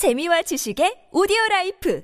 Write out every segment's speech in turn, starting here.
재미와 지식의 오디오 life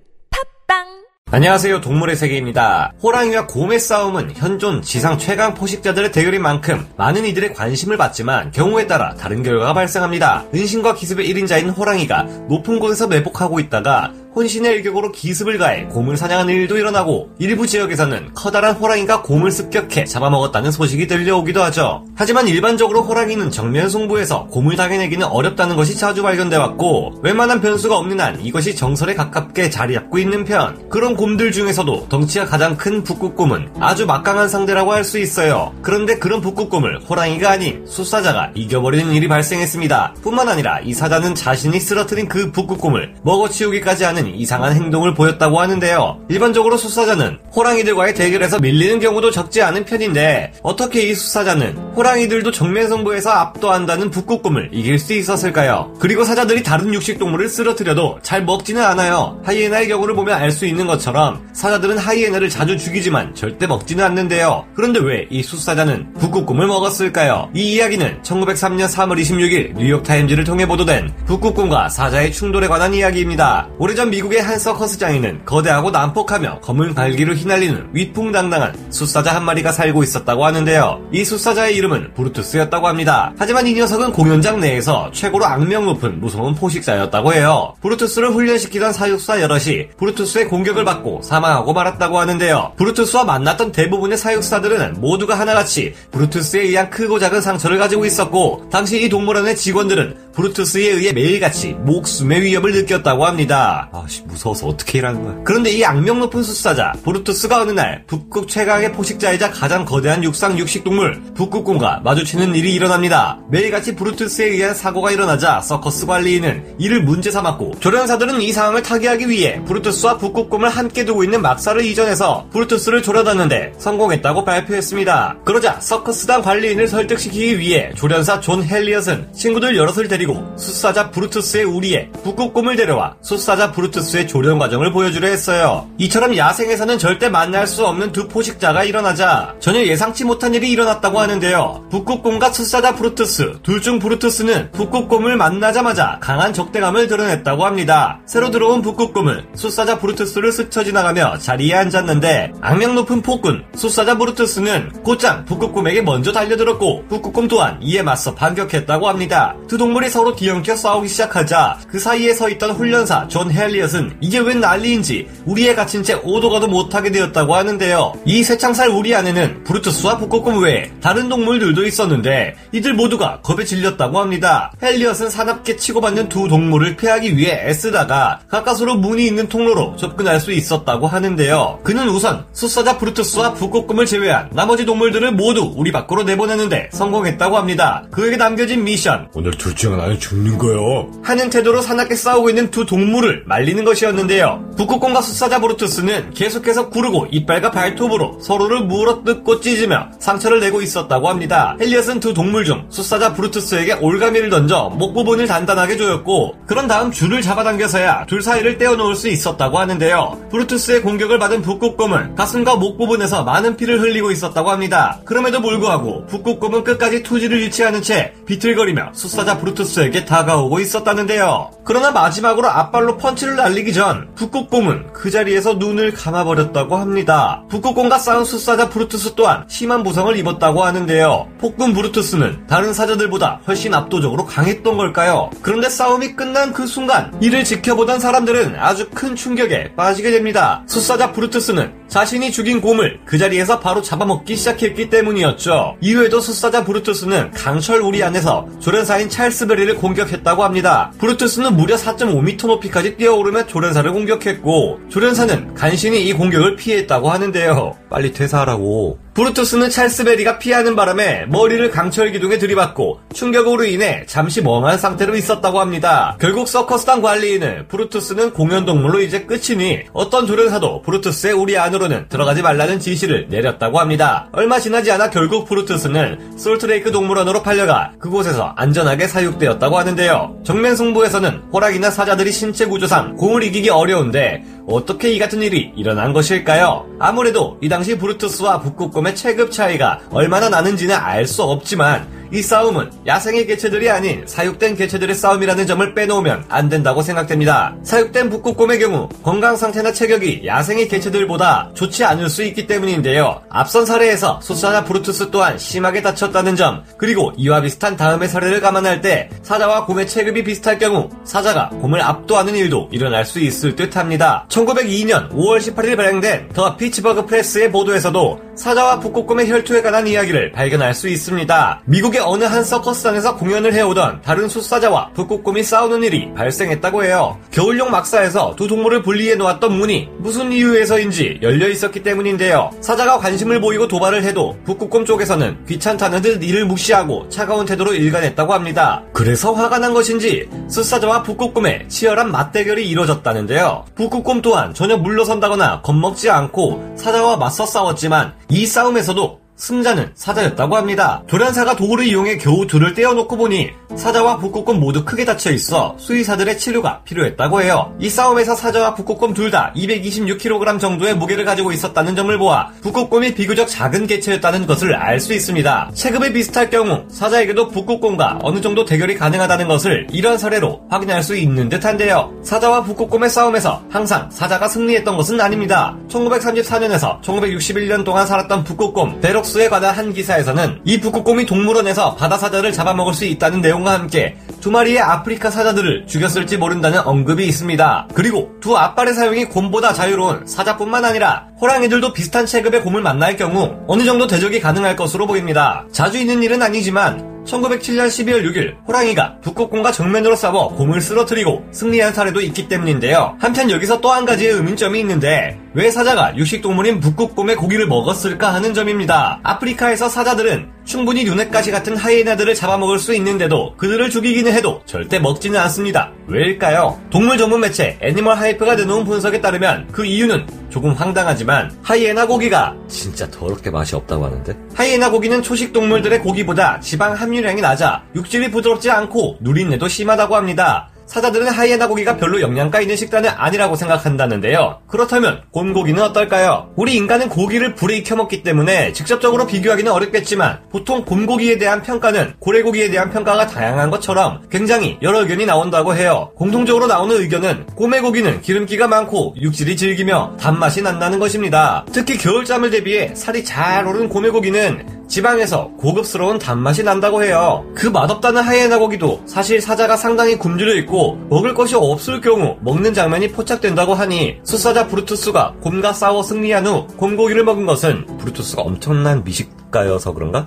팟빵 안녕하세요. 동물의 세계입니다. 호랑이와 곰의 싸움은 현존 지상 최강 포식자들의 대결인 만큼 많은 이들의 관심을 받지만 경우에 따라 다른 결과가 발생합니다. 은신과 기습의 1인자인 호랑이가 높은 곳에서 매복하고 있다가 혼신의 일격으로 기습을 가해 곰을 사냥하는 일도 일어나고 일부 지역에서는 커다란 호랑이가 곰을 습격해 잡아먹었다는 소식이 들려오기도 하죠. 하지만 일반적으로 호랑이는 정면 승부에서 곰을 당해내기는 어렵다는 것이 자주 발견돼 왔고 웬만한 변수가 없는 한 이것이 정설에 가깝게 자리 잡고 있는 편. 그런 곰들 중에서도 덩치가 가장 큰 북극곰은 아주 막강한 상대라고 할 수 있어요. 그런데 그런 북극곰을 호랑이가 아닌 숫사자가 이겨버리는 일이 발생했습니다. 뿐만 아니라 이 사자는 자신이 쓰러뜨린 그 북극곰을 먹어치우기까지 하는 이상한 행동을 보였다고 하는데요. 일반적으로 숫사자는 호랑이들과의 대결에서 밀리는 경우도 적지 않은 편인데 어떻게 이 숫사자는 호랑이들도 정면 승부에서 압도한다는 북극곰을 이길 수 있었을까요? 그리고 사자들이 다른 육식 동물을 쓰러뜨려도 잘 먹지는 않아요. 하이에나의 경우를 보면 알 수 있는 것처럼 사자들은 하이에나를 자주 죽이지만 절대 먹지는 않는데요. 그런데 왜이 숫사자는 북극곰을 먹었을까요? 이 이야기는 1903년 3월 26일 뉴욕타임즈를 통해 보도된 북극곰과 사자의 충돌에 관한 이야기입니다. 오래전 미국의 한 서커스 장에는 거대하고 난폭하며 검은 발기로 휘날리는 위풍당당한 숫사자 한 마리가 살고 있었다고 하는데요. 이 숫사자의 이름은 브루투스였다고 합니다. 하지만 이 녀석은 공연장 내에서 최고로 악명 높은 무서운 포식자였다고 해요. 브루투스를 훈련시키던 사육사 여럿이 브루투스의 공격을 받고 사망하고 말았다고 하는데요. 브루투스와 만났던 대부분의 사육사들은 모두가 하나같이 브루투스에 의한 크고 작은 상처를 가지고 있었고 당시 이 동물원의 직원들은 브루투스에 의해 매일같이 목숨의 위협을 느꼈다고 합니다. 아씨 무서워서 어떻게 일하는 거야. 그런데 이 악명 높은 숫사자 브루투스가 어느 날 북극 최강의 포식자이자 가장 거대한 육상 육식동물 북극곰과 마주치는 일이 일어납니다. 매일같이 브루투스에 의한 사고가 일어나자 서커스 관리인은 이를 문제 삼았고 조련사들은 이 상황을 타개하기 위해 브루투스와 북극곰을 함께 두고 있는 막사를 이전해서 브루투스를 조련하는데 성공했다고 발표했습니다. 그러자 서커스당 관리인을 설득시키기 위해 조련사 존 헬리엇은 친구들 여럿을 데리고 숫사자 브루투스의 우리에 북극곰을 데려와 숫사자 브루투스의 조련 과정을 보여주려 했어요. 이처럼 야생에서는 절대 만날 수 없는 두 포식자가 일어나자 전혀 예상치 못한 일이 일어났다고 하는데요. 북극곰과 숫사자 브루투스 둘 중 브루투스는 북극곰을 만나자마자 강한 적대감을 드러냈다고 합니다. 새로 들어온 북극곰은 숫사자 브루투스를 스쳐 지나가며 자리에 앉았는데 악명 높은 폭군 숫사자 브루투스는 곧장 북극곰에게 먼저 달려들었고 북극곰 또한 이에 맞서 반격했다고 합니다. 두 동물이 서로 뒤엉켜 싸우기 시작하자 그 사이에 서 있던 훈련사 존 헬리엇은 이게 웬 난리인지 우리에 갇힌 채 오도 가도 못하게 되었다고 하는데요. 이 쇠창살 우리 안에는 브루투스와 북극곰 외에 다른 동물들도 있었는데 이들 모두가 겁에 질렸다고 합니다. 헬리엇은 사납게 치고받는 두 동물을 피하기 위해 애쓰다가 가까스로 문이 있는 통로로 접근할 수 있었다고 하는데요. 그는 우선 숫사자 브루투스와 북극곰을 제외한 나머지 동물들을 모두 우리 밖으로 내보내는데 성공했다고 합니다. 그에게 남겨진 미션 오늘 둘 중 하나는 죽는 거요. 하는 태도로 사납게 싸우고 있는 두 동물을 말리는 것이었는데요. 북극곰과 숫사자 브루투스는 계속해서 구르고 이빨과 발톱으로 서로를 물어뜯고 찢으며 상처를 내고 있었다고 합니다. 헬리엇은 두 동물 중 숫사자 브루투스에게 올가미를 던져 목 부분을 단단하게 조였고 그런 다음 줄을 잡아당겨서야 둘 사이를 떼어놓을 수 있었다고 하는데요. 브루투스의 공격을 받은 북극곰은 가슴과 목 부분에서 많은 피를 흘리고 있었다고 합니다. 그럼에도 불구하고 북극곰은 끝까지 투지를 않은 채 비틀거리며 숫사자 브루투스 에게 다가오고 있었다는데요. 그러나 마지막으로 앞발로 펀치를 날리기 전 북극곰은 그 자리에서 눈을 감아버렸다고 합니다. 북극곰과 싸운 숫사자 브루투스 또한 심한 부상을 입었다고 하는데요. 폭군 브루투스는 다른 사자들보다 훨씬 압도적으로 강했던 걸까요? 그런데 싸움이 끝난 그 순간 이를 지켜보던 사람들은 아주 큰 충격에 빠지게 됩니다. 숫사자 브루투스는 자신이 죽인 곰을 그 자리에서 바로 잡아먹기 시작했기 때문이었죠. 이후에도 숫사자 브루투스는 강철 우리 안에서 조련사인 찰스 베리를 공격했다고 합니다. 브루투스는 무려 4.5m 높이까지 뛰어오르며 조련사를 공격했고 조련사는 간신히 이 공격을 피했다고 하는데요. 빨리 퇴사하라고. 브루투스는 찰스 베리가 피하는 바람에 머리를 강철 기둥에 들이받고 충격으로 인해 잠시 멍한 상태로 있었다고 합니다. 결국 서커스단 관리인은 브루투스는 공연동물로 이제 끝이니 어떤 조련사도 브루투스의 우리 안으로는 들어가지 말라는 지시를 내렸다고 합니다. 얼마 지나지 않아 결국 브루투스는 솔트레이크 동물원으로 팔려가 그곳에서 안전하게 사육되었다고 하는데요. 정면 승부에서는 호랑이나 사자들이 신체 구조상 공을 이기기 어려운데 어떻게 이 같은 일이 일어난 것일까요? 아무래도 이 당시 브루투스와 북극곰의 체급 차이가 얼마나 나는지는 알 수 없지만 이 싸움은 야생의 개체들이 아닌 사육된 개체들의 싸움이라는 점을 빼놓으면 안 된다고 생각됩니다. 사육된 북극곰의 경우 건강 상태나 체격이 야생의 개체들보다 좋지 않을 수 있기 때문인데요. 앞선 사례에서 수사자 브루투스 또한 심하게 다쳤다는 점, 그리고 이와 비슷한 다음의 사례를 감안할 때 사자와 곰의 체급이 비슷할 경우 사자가 곰을 압도하는 일도 일어날 수 있을 듯 합니다. 1902년 5월 18일 발행된 더 피츠버그 프레스의 보도에서도 사자와 북극곰의 혈투에 관한 이야기를 발견할 수 있습니다. 미국의 어느 한 서커스단에서 공연을 해오던 다른 숫사자와 북극곰이 싸우는 일이 발생했다고 해요. 겨울용 막사에서 두 동물을 분리해 놓았던 문이 무슨 이유에서인지 열려 있었기 때문인데요. 사자가 관심을 보이고 도발을 해도 북극곰 쪽에서는 귀찮다는 듯 이를 무시하고 차가운 태도로 일관했다고 합니다. 그래서 화가 난 것인지 숫사자와 북극곰의 치열한 맞대결이 이뤄졌다는데요. 북극곰 또한 전혀 물러선다거나 겁먹지 않고 사자와 맞서 싸웠지만 이 싸움에서도 승자는 사자였다고 합니다. 조련사가 도구를 이용해 겨우 둘을 떼어놓고 보니 사자와 북극곰 모두 크게 다쳐 있어 수의사들의 치료가 필요했다고 해요. 이 싸움에서 사자와 북극곰 둘 다 226kg 정도의 무게를 가지고 있었다는 점을 보아 북극곰이 비교적 작은 개체였다는 것을 알 수 있습니다. 체급이 비슷할 경우 사자에게도 북극곰과 어느 정도 대결이 가능하다는 것을 이런 사례로 확인할 수 있는 듯한데요. 사자와 북극곰의 싸움에서 항상 사자가 승리했던 것은 아닙니다. 1934년에서 1961년 동안 살았던 북극곰 베 럭스에 관한 한 기사에서는 이 북극곰이 동물원에서 바다 사자를 잡아먹을 수 있다는 내용과 함께 두 마리의 아프리카 사자들을 죽였을지 모른다는 언급이 있습니다. 그리고 두 앞발의 사용이 곰보다 자유로운 사자뿐만 아니라 호랑이들도 비슷한 체급의 곰을 만날 경우 어느 정도 대적이 가능할 것으로 보입니다. 자주 있는 일은 아니지만 1907년 12월 6일 호랑이가 북극곰과 정면으로 싸워 곰을 쓰러뜨리고 승리한 사례도 있기 때문인데요. 한편 여기서 또 한 가지의 의문점이 있는데 왜 사자가 육식동물인 북극곰의 고기를 먹었을까 하는 점입니다. 아프리카에서 사자들은 충분히 눈엣가시 같은 하이에나들을 잡아먹을 수 있는데도 그들을 죽이기는 해도 절대 먹지는 않습니다. 왜일까요? 동물 전문 매체 Animal Hype가 내놓은 분석에 따르면 그 이유는 조금 황당하지만 하이에나 고기가 진짜 더럽게 맛이 없다고 하는데? 하이에나 고기는 초식 동물들의 고기보다 지방 함유량이 낮아 육질이 부드럽지 않고 누린내도 심하다고 합니다. 사자들은 하이에나 고기가 별로 영양가 있는 식단은 아니라고 생각한다는데요. 그렇다면 곰고기는 어떨까요? 우리 인간은 고기를 불에 익혀 먹기 때문에 직접적으로 비교하기는 어렵겠지만 보통 곰고기에 대한 평가는 고래고기에 대한 평가가 다양한 것처럼 굉장히 여러 의견이 나온다고 해요. 공통적으로 나오는 의견은 곰의고기는 기름기가 많고 육질이 질기며 단맛이 난다는 것입니다. 특히 겨울잠을 대비해 살이 잘 오른 곰의고기는 지방에서 고급스러운 단맛이 난다고 해요. 그 맛없다는 하이에나 고기도 사실 사자가 상당히 굶주려 있고 먹을 것이 없을 경우 먹는 장면이 포착된다고 하니 숫사자 브루투스가 곰과 싸워 승리한 후 곰고기를 먹은 것은 브루투스가 엄청난 미식가여서 그런가?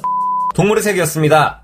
동물의 세계였습니다.